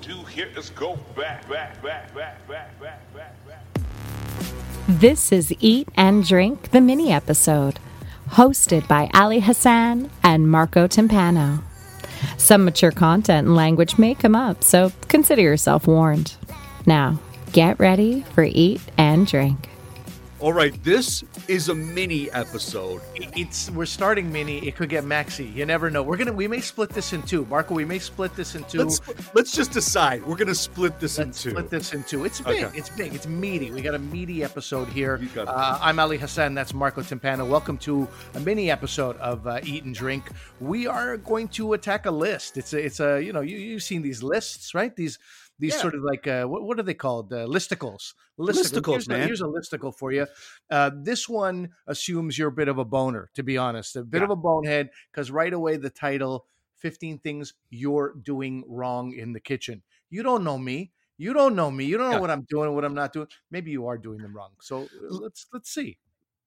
do here is go back, back, back, back, back, back, back, back. This is Eat and Drink, the mini episode, hosted by Ali Hassan and Marco Timpano. Some mature content and language may come up, so consider yourself warned. Now, get ready for Eat and Drink. All right, this is a mini episode. It's we're starting mini. It could get maxi. You never know. We're gonna we may split this in two. Marco, we may split this in 2 Let's let's just decide. We're gonna split this Let's in two. split this in two. It's big. Okay. It's big. It's meaty. We got a meaty episode here. You got it. Uh, I'm Ali Hassan. That's Marco Timpano. Welcome to a mini episode of uh, Eat and Drink. We are going to attack a list. It's a it's a you know you you've seen these lists right? These these Yeah. sort of like uh, what what are they called? Uh, listicles. Listicles, here's man. A, here's a listicle for you. Uh, this one assumes you're a bit of a boner, to be honest, a bit Yeah. of a bonehead, because right away the title 15 things you're doing wrong in the kitchen. You don't know me. You don't know me. You don't know Yeah. what I'm doing, what I'm not doing. Maybe you are doing them wrong. So uh, let's let's see.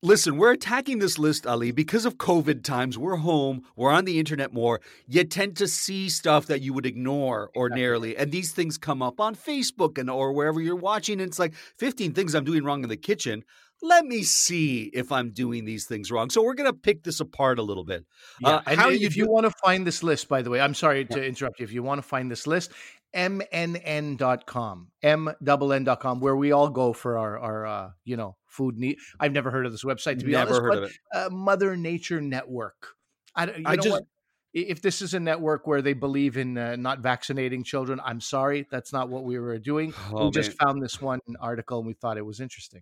Listen, we're attacking this list, Ali, because of COVID times. We're home, we're on the internet more. You tend to see stuff that you would ignore ordinarily. And these things come up on Facebook and or wherever you're watching. And it's like 15 things I'm doing wrong in the kitchen. Let me see if I'm doing these things wrong. So we're gonna pick this apart a little bit. Uh, and how if you you want to find this list, by the way, I'm sorry to interrupt you. If you want to find this list, mnn.com, m-double-n.com, where we all go for our, our uh, you know, food need. I've never heard of this website, to be Never honest. heard but, of it. Uh, Mother Nature Network. I, don't- you I know just- what? If this is a network where they believe in uh, not vaccinating children, I'm sorry. That's not what we were doing. Oh, we just found this one article and we thought it was interesting.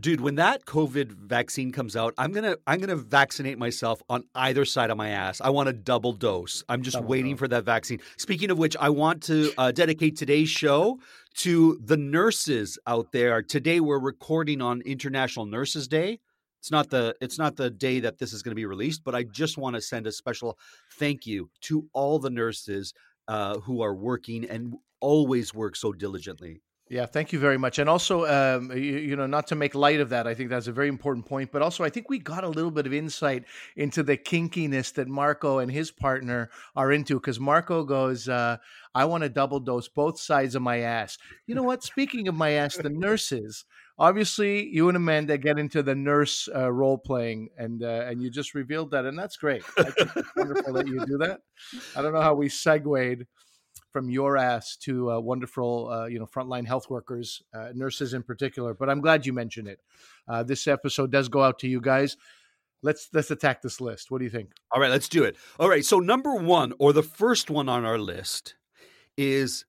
Dude, when that COVID vaccine comes out, I'm gonna I'm gonna vaccinate myself on either side of my ass. I want a double dose. I'm just Double waiting dose. for that vaccine. Speaking of which, I want to uh, dedicate today's show to the nurses out there. Today we're recording on International Nurses Day. It's not the it's not the day that this is going to be released, but I just want to send a special thank you to all the nurses uh, who are working and always work so diligently. Yeah, thank you very much. And also, um, you, you know, not to make light of that, I think that's a very important point. But also, I think we got a little bit of insight into the kinkiness that Marco and his partner are into. Because Marco goes, uh, "I want to double dose both sides of my ass." You know what? Speaking of my ass, the nurses. Obviously, you and Amanda get into the nurse uh, role playing, and uh, and you just revealed that, and that's great. I think it's wonderful that you do that. I don't know how we segued from your ass to uh, wonderful, uh, you know, frontline health workers, uh, nurses in particular. But I'm glad you mentioned it. Uh, this episode does go out to you guys. Let's let's attack this list. What do you think? All right, let's do it. All right, so number one, or the first one on our list, is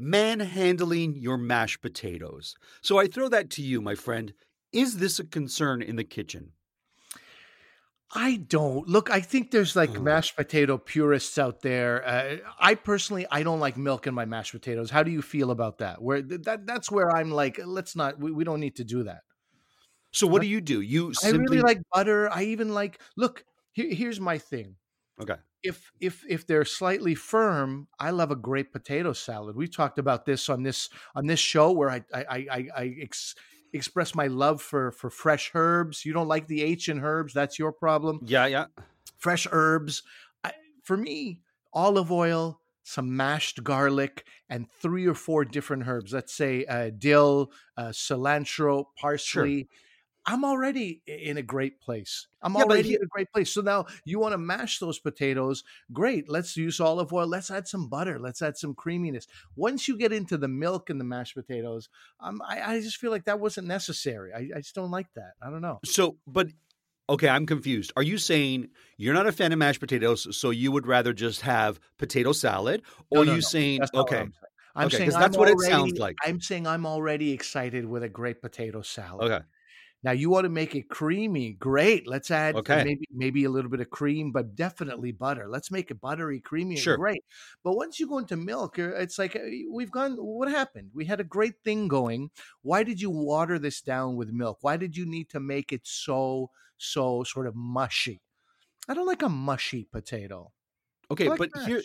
manhandling your mashed potatoes. So I throw that to you, my friend. Is this a concern in the kitchen? I don't look. I think there's like Ooh. mashed potato purists out there. Uh, I personally, I don't like milk in my mashed potatoes. How do you feel about that? Where th- that that's where I'm like, let's not. We, we don't need to do that. So what do you do? You I really like butter. I even like. Look, here, here's my thing. Okay. if if if they're slightly firm, I love a great potato salad. We talked about this on this on this show where I I I, I- I ex, express my love for for fresh herbs. You don't like the H in herbs, that's your problem. Yeah, yeah. Fresh herbs, I, for me, olive oil, some mashed garlic, and three or four different herbs. Let's say uh, dill, uh, cilantro, parsley. I'm already in a great place. I'm Yeah, already he- in a great place. So now you want to mash those potatoes. Great. Let's use olive oil. Let's add some butter. Let's add some creaminess. Once you get into the milk and the mashed potatoes, um, I, I just feel like that wasn't necessary. I, I just don't like that. I don't know. So, but okay, I'm confused. Are you saying you're not a fan of mashed potatoes, so you would rather just have potato salad, No, or no, you no. saying That's okay? I'm Okay, saying that's I'm what it sounds like. I'm saying I'm already excited with a great potato salad. Okay. Now you want to make it creamy. Great. Let's add Okay. maybe maybe a little bit of cream, but definitely butter. Let's make it buttery, creamy, and Sure. great. But once you go into milk, uh, it's like uh, we've gone. What happened? We had a great thing going. Why did you water this down with milk? Why did you need to make it so so sort of mushy? I don't like a mushy potato. Okay, like but mashed. here,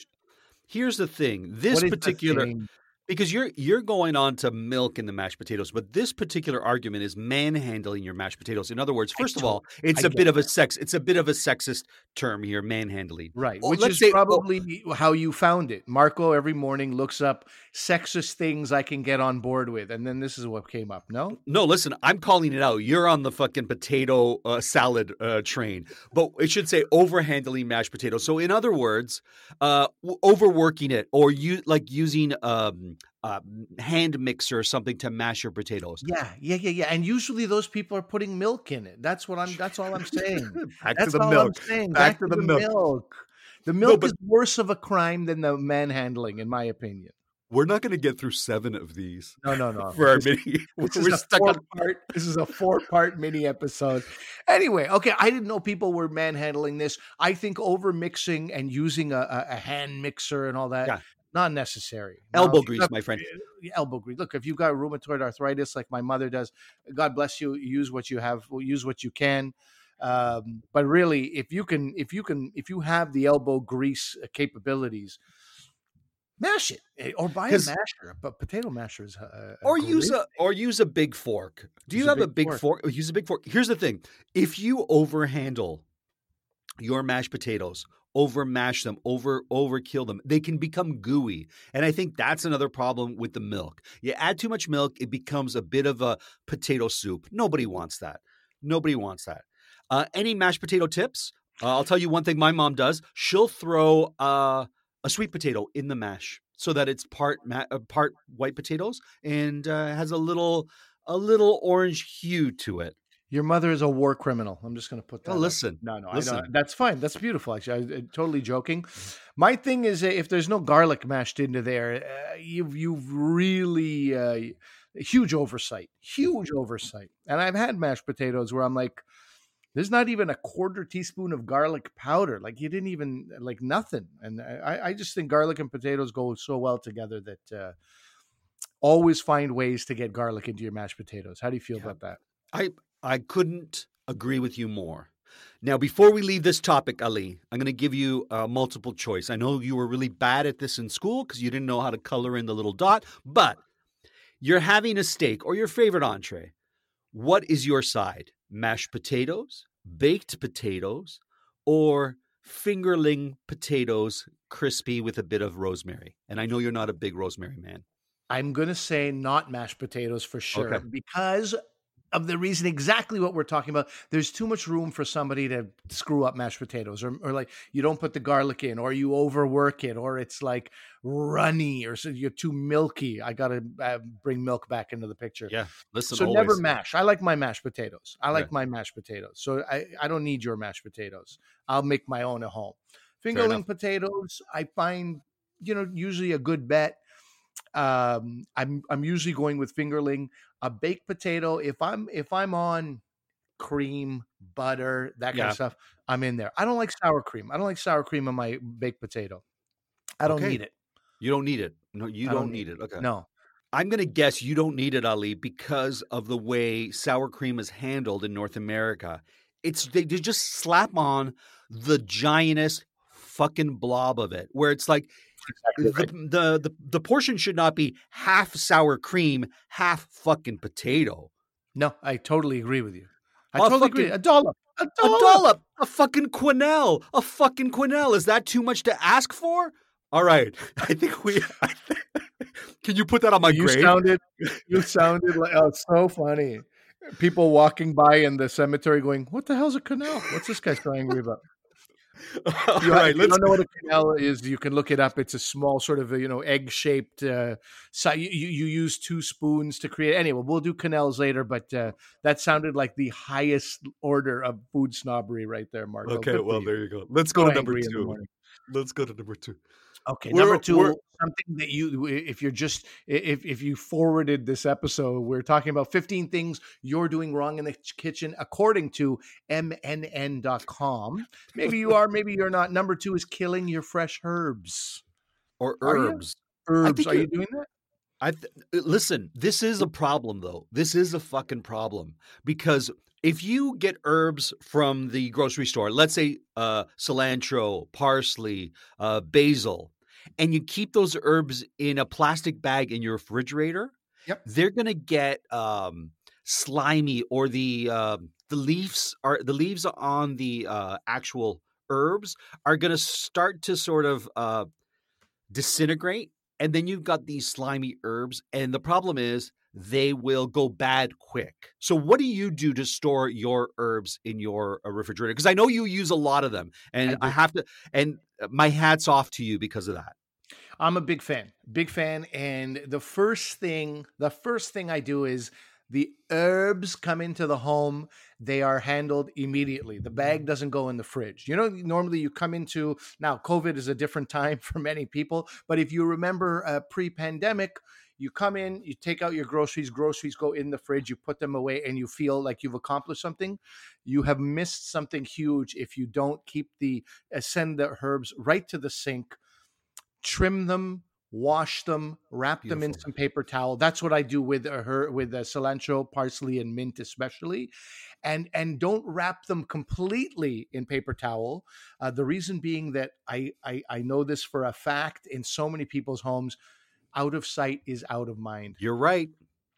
here's the thing. This What is the particular thing? Because you're you're going on to milk in the mashed potatoes, but this particular argument is manhandling your mashed potatoes. In other words, I first of all, it's I a bit of a sex it's a bit of a sexist term here, manhandling. Right, Well, which is say- well- probably how you found it. Marco every morning looks up sexist things I can get on board with, and then this is what came up. No, No, listen, I'm calling it out. You're on the fucking potato uh, salad uh, train, but it should say overhandling mashed potatoes. So, in other words, uh, overworking it, or you like using um, a hand mixer or something to mash your potatoes. yeah, yeah, yeah, yeah. And usually those people are putting milk in it. That's what I'm. That's all I'm saying. Back to the all milk. I'm saying. Back to the milk. milk. The milk but- is worse of a crime than the manhandling, in my opinion. We're not going to get through seven of these No, no, no. for our This- mini. We're is a stuck four on. part. This is a four part mini episode. Anyway, okay, I didn't know people were manhandling this. I think over mixing and using a, a, a hand mixer and all that, Yeah. Not necessary. Elbow grease, got- my friend. Elbow grease. Look, if you've got rheumatoid arthritis like my mother does, God bless you. Use what you have. Use what you can. Um, but really, if you can, if you can, if you have the elbow grease uh, capabilities, mash it eh, or buy a masher. But potato masher is uh, Or use a or use a big fork. Do Use you have a big big fork. fork? Use a big fork. Here's the thing: if you overhandle your mashed potatoes, over mash them, over overkill them, they can become gooey. And I think that's another problem with the milk. You add too much milk, it becomes a bit of a potato soup. Nobody wants that. Nobody wants that. Uh, any mashed potato tips? Uh, I'll tell you one thing my mom does. She'll throw uh, a sweet potato in the mash so that it's part ma- uh, part white potatoes and uh, has a little a little orange hue to it. Your mother is a war criminal. I'm just going to put that. Oh, listen, No, no, I listen. know. That's fine. That's beautiful. Actually, I, am totally joking. My thing is, uh, if there's no garlic mashed into there, uh, you've you've really uh, huge oversight, huge oversight. And I've had mashed potatoes where I'm like, there's not even a quarter teaspoon of garlic powder. Like you didn't even like nothing. And I, I just think garlic and potatoes go so well together that uh, always find ways to get garlic into your mashed potatoes. How do you feel Yeah. about that? I I couldn't agree with you more. Now, before we leave this topic, Ali, I'm going to give you a multiple choice. I know you were really bad at this in school because you didn't know how to color in the little dot, but you're having a steak or your favorite entree. What is your side? Mashed potatoes, baked potatoes, or fingerling potatoes crispy with a bit of rosemary? And I know you're not a big rosemary man. I'm going to say not mashed potatoes for sure Okay. because of the reason exactly what we're talking about. There's too much room for somebody to screw up mashed potatoes, or, or like you don't put the garlic in, or you overwork it, or it's like runny, or so you're too milky. I got to uh, bring milk back into the picture. Yeah, listen, So never mash. I like my mashed potatoes. I like Right. my mashed potatoes. So I, I don't need your mashed potatoes. I'll make my own at home. Fingerling potatoes, I find, you know, usually a good bet. Um, I'm I'm usually going with fingerling. A baked potato, if I'm if I'm on cream, butter, that kind Yeah. of stuff, I'm in there. I don't like sour cream. I don't like sour cream on my baked potato. I don't Okay. need it. You don't need it. No, you don't, don't need it. Okay. No. I'm going to guess you don't need it, Ali, because of the way sour cream is handled in North America. It's they, they just slap on the giantest fucking blob of it, where it's like the, the the the portion should not be half sour cream, half fucking potato. No, I totally agree with you. I A totally agree. A dollop. A A dollop. dollop, a fucking quenelle, a fucking quenelle. Is that too much to ask for? All right, I think we. can you put that on my you grave? sounded you sounded like oh it's so funny people walking by in the cemetery going what the hell's a quenelle what's this guy so angry about All you, right, if you don't know what a quenelle is you can look it up it's a small sort of you know egg shaped uh so you, you use two spoons to create anyway we'll do quenelles later but uh that sounded like the highest order of food snobbery right there mark Okay, well there you go. Let's go to number two. Let's go to number two. Okay, We're- number 2 something that you if you're just if if you forwarded this episode, we're talking about 15 things you're doing wrong in the kitchen according to mnn.com. Maybe you are, maybe you're not. Number 2 is killing your fresh herbs. Or Are herbs. Herbs, are you doing that? I th- uh, listen. This is a problem, though. This is a fucking problem because if you get herbs from the grocery store, let's say uh, cilantro, parsley, uh, basil, and you keep those herbs in a plastic bag in your refrigerator, Yep. they're gonna get um, slimy, or the uh, the leaves are the leaves on the uh, actual herbs are gonna start to sort of uh, disintegrate, and then you've got these slimy herbs, and the problem is they will go bad quick. So, what do you do to store your herbs in your uh, refrigerator? Because I know you use a lot of them, and I I, have to. And uh, my hats off to you because of that. I'm a big fan, big fan. And the first thing, the first thing I do is the herbs come into the home. They are handled immediately. The bag doesn't go in the fridge. You know, normally you come into now. COVID is a different time for many people, but if you remember uh, pre-pandemic. You come in, you take out your groceries, groceries go in the fridge, you put them away, and you feel like you've accomplished something. You have missed something huge if you don't keep the send the herbs right to the sink, trim them, wash them, wrap them in some paper towel. That's what I do with uh, her with uh, cilantro, parsley, and mint, especially. And and don't wrap them completely in paper towel. Uh, the reason being that I, I I know this for a fact in so many people's homes, out of sight is out of mind. You're right.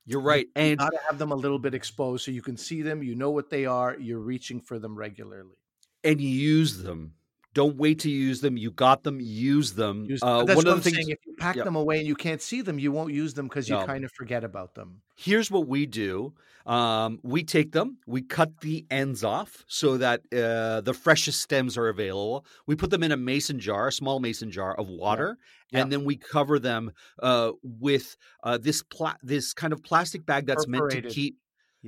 You're right. You And got to have them a little bit exposed so you can see them. You know what they are. You're reaching for them regularly. and you use them. Don't wait to use them. You got them. Use them. Use- Uh, That's one what of I'm the things. saying. If you pack yeah. them away and you can't see them, you won't use them because you No. kind of forget about them. Here's what we do. Um, we take them, we cut the ends off so that uh, the freshest stems are available. We put them in a mason jar, a small mason jar of water, Yeah. and then we cover them uh, with uh, this pla- this kind of plastic bag that's meant to keep.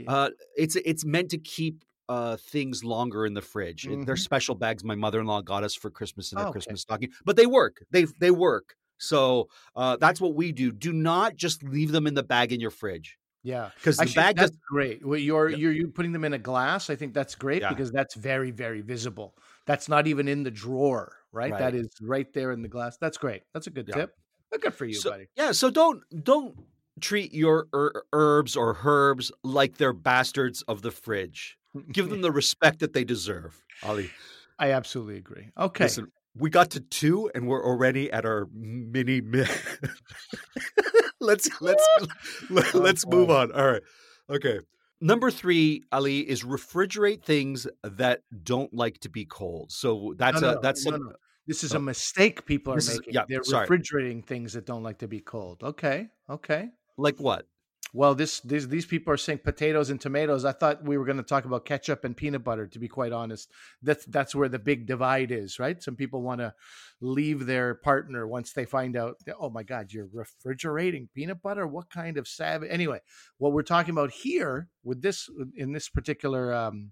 Uh, it's it's meant to keep uh, things longer in the fridge. It- They're special bags my mother in law got us for Christmas in Oh, a okay. Christmas stocking, but they work. They they work. So uh, that's what we do. Do not just leave them in the bag in your fridge Yeah, because the bag that's does great. Well, you're Yeah. you're you putting them in a glass. I think that's great Yeah. because that's very very visible. That's not even in the drawer, right? That Right. is right there in the glass. That's great. That's a good Yeah. tip. Good for you, so, buddy. Yeah, so don't don't treat your er- herbs or herbs like they're bastards of the fridge. Give them the respect that they deserve. Ali, I absolutely agree. Okay, listen, we got to two, and we're already at our mini. mi- let's let's let, Oh, let's move on. All right, okay. Number three, Ali, is refrigerate things that don't like to be cold. So that's No, a no, that's no, no. This is Oh. a mistake people are This is- making. yeah, They're sorry. refrigerating things that don't like to be cold. Okay, okay. like what? Well, this these these people are saying potatoes and tomatoes. I thought we were going to talk about ketchup and peanut butter. To be quite honest, that's that's where the big divide is, right? Some people want to leave their partner once they find out. Oh my God, you're refrigerating peanut butter? What kind of savage? Anyway, what we're talking about here with this in this particular um,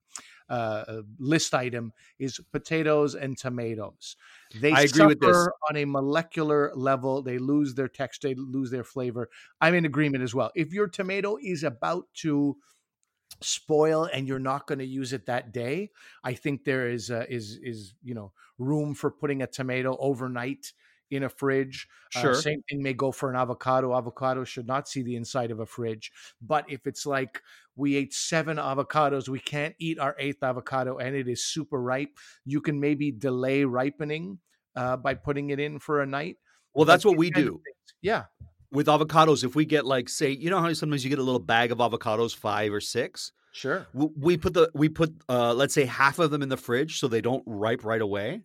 uh, list item is potatoes and tomatoes. They I agree with this. suffer on a molecular level. They lose their texture, they lose their flavor. I'm in agreement as well. If your tomato is about to spoil and you're not going to use it that day, I think there is uh, is is you know room for putting a tomato overnight in a fridge. Uh, Sure. same thing may go for an avocado. Avocado should not see the inside of a fridge. But if it's like we ate seven avocados, we can't eat our eighth avocado, and it is super ripe, you can maybe delay ripening uh, by putting it in for a night. Well, that's what we do. Yeah. with avocados, if we get like, say, you know how sometimes you get a little bag of avocados, five or six. Sure. We put the we put uh, let's say half of them in the fridge so they don't ripe right away,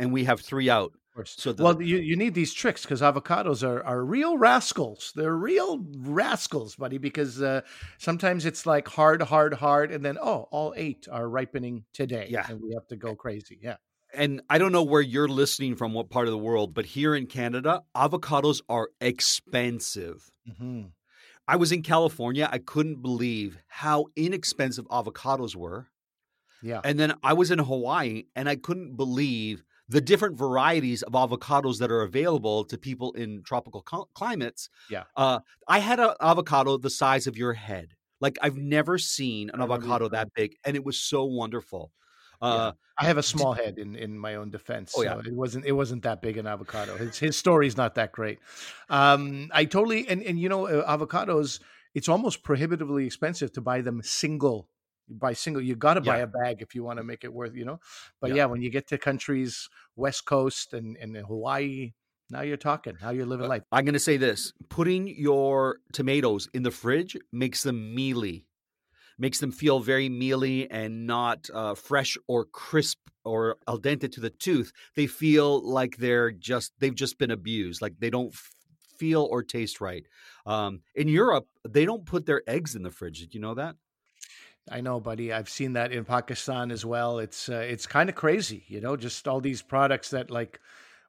and we have three out. So the, well, you, you need these tricks because avocados are, are real rascals. They're real rascals, buddy, because uh, sometimes it's like hard, hard, hard. And then, oh, all eight are ripening today. Yeah. And we have to go crazy. Yeah. and I don't know where you're listening from, what part of the world, but here in Canada, avocados are expensive. Mm-hmm. I was in California. I couldn't believe how inexpensive avocados were. Yeah. And then I was in Hawaii and I couldn't believe the different varieties of avocados that are available to people in tropical cl- climates. Yeah. Uh, I had an avocado the size of your head. Like I've never seen an I remember you avocado that big, and it was so wonderful. Uh, I have a small head in, in my own defense. Oh, yeah. so it wasn't it wasn't that big an avocado. His his story's not that great. Um, I totally and and you know uh, avocados. It's almost prohibitively expensive to buy them single. You buy single. You got to buy Yeah. a bag if you want to make it worth. You know, but Yeah. yeah. when you get to countries West Coast and and Hawaii, Now you're talking. Now you're living life. I'm going to say this putting your tomatoes in the fridge makes them mealy, makes them feel very mealy and not uh, fresh or crisp or al dente to the tooth. They feel like they're just, they've just been abused, like they don't feel or taste right. Um, in Europe, they don't put their eggs in the fridge. Did you know that? I know, buddy. I've seen that in Pakistan as well. It's uh, it's kind of crazy, you know, just all these products that like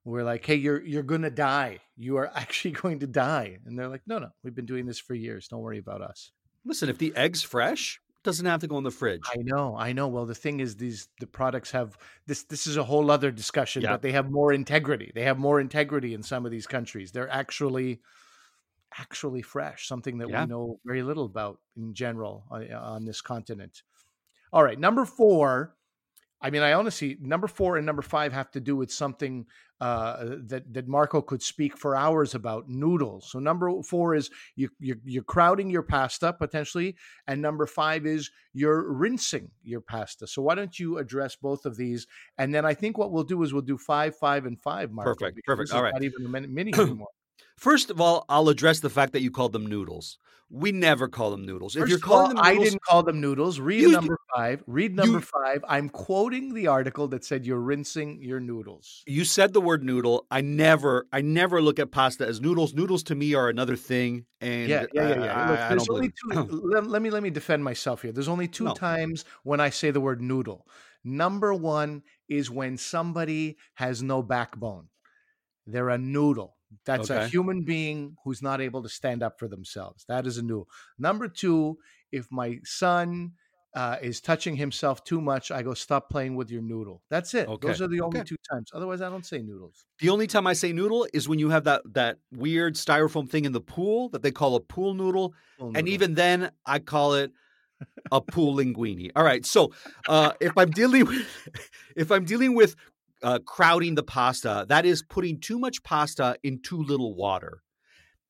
we're like, hey, you're you're gonna die. You are actually going to die, and they're like, no, no, we've been doing this for years. Don't worry about us. Listen, if the egg's fresh, it doesn't have to go in the fridge. I know, I know. Well, the thing is, these the products have this. This is a whole other discussion, Yeah. but they have more integrity. They have more integrity in some of these countries. They're actually actually fresh, something that Yeah. we know very little about in general on, on this continent. All right, number four. I mean, I honestly number four and number five have to do with something uh, that that Marco could speak for hours about noodles. So number four is you you're, you're crowding your pasta potentially, and number five is you're rinsing your pasta. So why don't you address both of these? And then I think what we'll do is we'll do five, five, and five. Marco, Perfect, perfect. All right. Not even a min- mini anymore. First of all, I'll address the fact that you called them noodles. We never call them noodles. if First you're of calling all, them I didn't call them noodles. Read You- number five. Read number you- five. I'm quoting the article that said you're rinsing your noodles. you said the word noodle. I never, I never look at pasta as noodles. Noodles to me are another thing, and yeah, yeah, yeah, yeah. I, Look, I there's only two. let, let me let me defend myself here. There's only two No. times when I say the word noodle. Number one is when somebody has no backbone. They're a noodle. That's a human being who's not able to stand up for themselves. That is a new. Number two, if my son uh, is touching himself too much, I go stop playing with your noodle. That's it. Okay, Those are the only okay. two times. Otherwise, I don't say noodles. The only time I say noodle is when you have that that weird styrofoam thing in the pool that they call a pool noodle, Full and even then, I call it a pool linguini. All right, so uh, if I'm dealing with if I'm dealing with uh, crowding the pasta, that is putting too much pasta in too little water.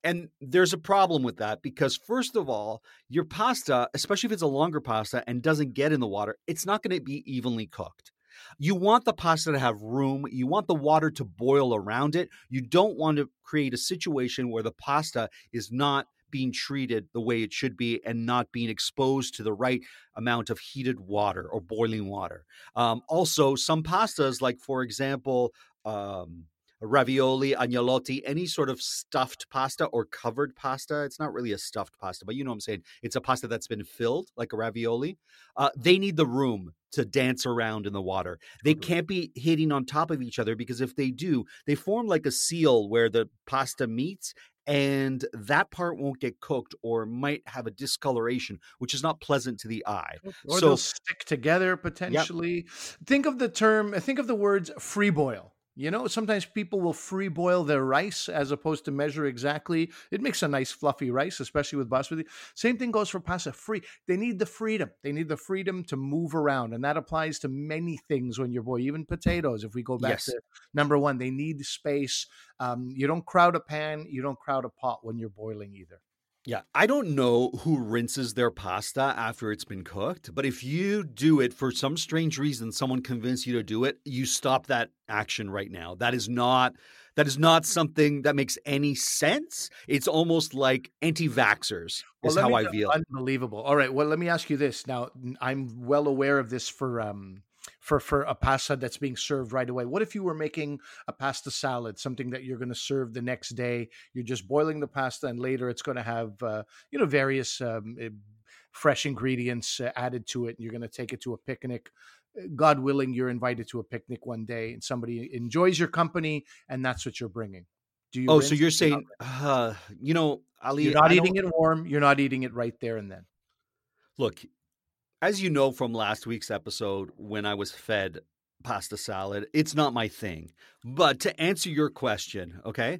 And there's a problem with that because, first of all, your pasta, especially if it's a longer pasta and doesn't get in the water, it's not going to be evenly cooked. You want the pasta to have room. You want the water to boil around it. You don't want to create a situation where the pasta is not being treated the way it should be and not being exposed to the right amount of heated water or boiling water. Um, also, some pastas, like for example, um, ravioli, agnolotti, any sort of stuffed pasta or covered pasta. It's not really a stuffed pasta, but you know what I'm saying. It's a pasta that's been filled, like a ravioli. Uh, they need the room to dance around in the water. They can't be hitting on top of each other because if they do, they form like a seal where the pasta meets. And that part won't get cooked or might have a discoloration, which is not pleasant to the eye. or so- they'll stick together potentially. Think of the term. Think of the words free boil. You know, sometimes people will free boil their rice as opposed to measure exactly. It makes a nice fluffy rice, especially with basmati. Same thing goes for pasta. Free. They need the freedom. They need the freedom to move around, and that applies to many things when you're boy. Even potatoes. If we go back Yes. to number one, they need space. Um, you don't crowd a pan. You don't crowd a pot when you're boiling either. Yeah, I don't know who rinses their pasta after it's been cooked, but if you do it for some strange reason, someone convinced you to do it, you stop that action right now. That is not that is not something that makes any sense. It's almost like anti-vaxxers is let how I feel. Unbelievable. All right. Well, let me ask you this. Now, I'm well aware of this for um for for a pasta that's being served right away. What if you were making a pasta salad, something that you're going to serve the next day? You're just boiling the pasta, and later it's going to have uh, you know various um, eh, fresh ingredients uh, added to it. And you're going to take it to a picnic. Uh, God willing, you're invited to a picnic one day, and somebody enjoys your company, and that's what you're bringing. Do you? Oh, so you're Do you not saying, uh, you know, Ali, you're not I eating don't- it warm. You're not eating it right there and then. Look, as you know from last week's episode, when I was fed pasta salad, it's not my thing. But to answer your question, okay,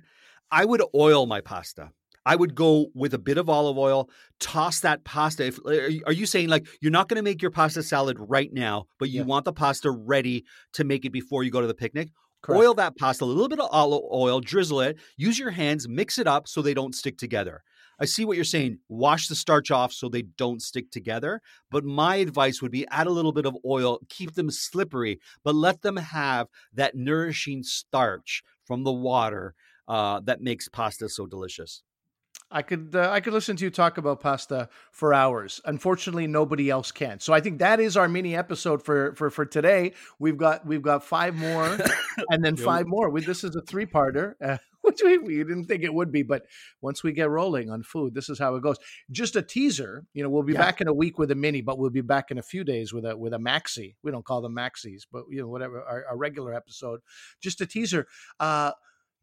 I would oil my pasta. I would go with a bit of olive oil, toss that pasta. If are you- saying like you're not going to make your pasta salad right now, but you Yeah. want the pasta ready to make it before you go to the picnic? Correct. Oil that pasta, a little bit of olive oil, drizzle it, use your hands, mix it up so they don't stick together. I see what you're saying. Wash the starch off so they don't stick together. But my advice would be add a little bit of oil, keep them slippery, but let them have that nourishing starch from the water uh, that makes pasta so delicious. I could uh, I could listen to you talk about pasta for hours. Unfortunately, nobody else can. So I think that is our mini episode for for for today. We've got we've got five more, and then five more. We, this is a three parter, uh, which we, we didn't think it would be, but once we get rolling on food, this is how it goes. Just a teaser. You know, we'll be Yeah. back in a week with a mini, but we'll be back in a few days with a with a maxi. We don't call them maxis, but you know whatever our, our regular episode. Just a teaser. Uh,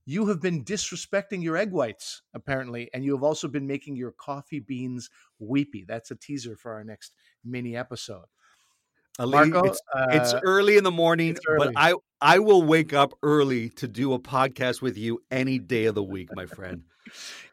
you have been disrespecting your egg whites, apparently, and you have also been making your coffee beans weepy. That's a teaser for our next mini episode. Ali, Marco, it's, it's uh, early in the morning, but I I will wake up early to do a podcast with you any day of the week, my friend.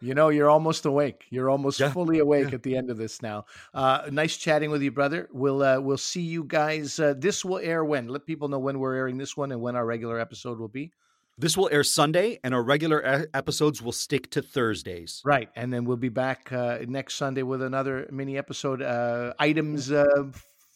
you know, you're almost awake. You're almost Yeah, fully awake yeah. at the end of this now. Uh, nice chatting with you, brother. We'll uh, we'll see you guys. Uh, this will air when? Let people know when we're airing this one and when our regular episode will be. This will air Sunday, and our regular episodes will stick to Thursdays. Right, and then we'll be back uh, next Sunday with another mini episode. Uh, items uh,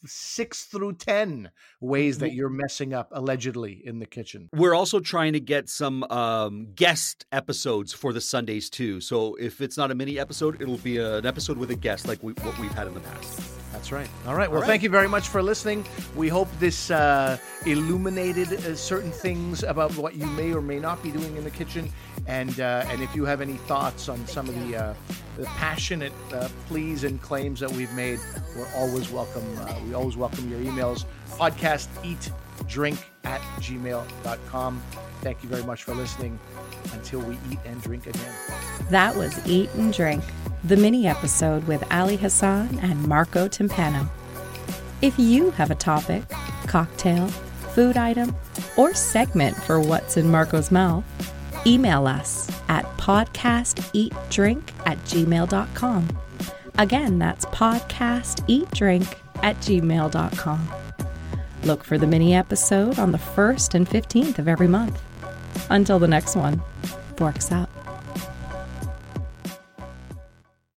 six through ten ways that you're messing up allegedly in the kitchen. We're also trying to get some um, guest episodes for the Sundays too. So if it's not a mini episode, it'll be an episode with a guest, like we, what we've had in the past. That's right. All right. Well, right. thank you very much for listening. We hope this uh, illuminated uh, certain things about what you may or may not be doing in the kitchen. And uh, and if you have any thoughts on some of the, uh, the passionate uh, pleas and claims that we've made, we're always welcome. Uh, we always welcome your emails. Podcast eat drink at gmail.com. Thank you very much for listening. Until we eat and drink again. That was Eat and Drink, the mini episode with Ali Hassan and Marco Timpano. If you have a topic, cocktail, food item, or segment for what's in Marco's mouth, email us at podcasteatdrink at gmail.com. Again, that's podcasteatdrink at gmail.com. Look for the mini episode on the 1st and 15th of every month. Until the next one, forks up.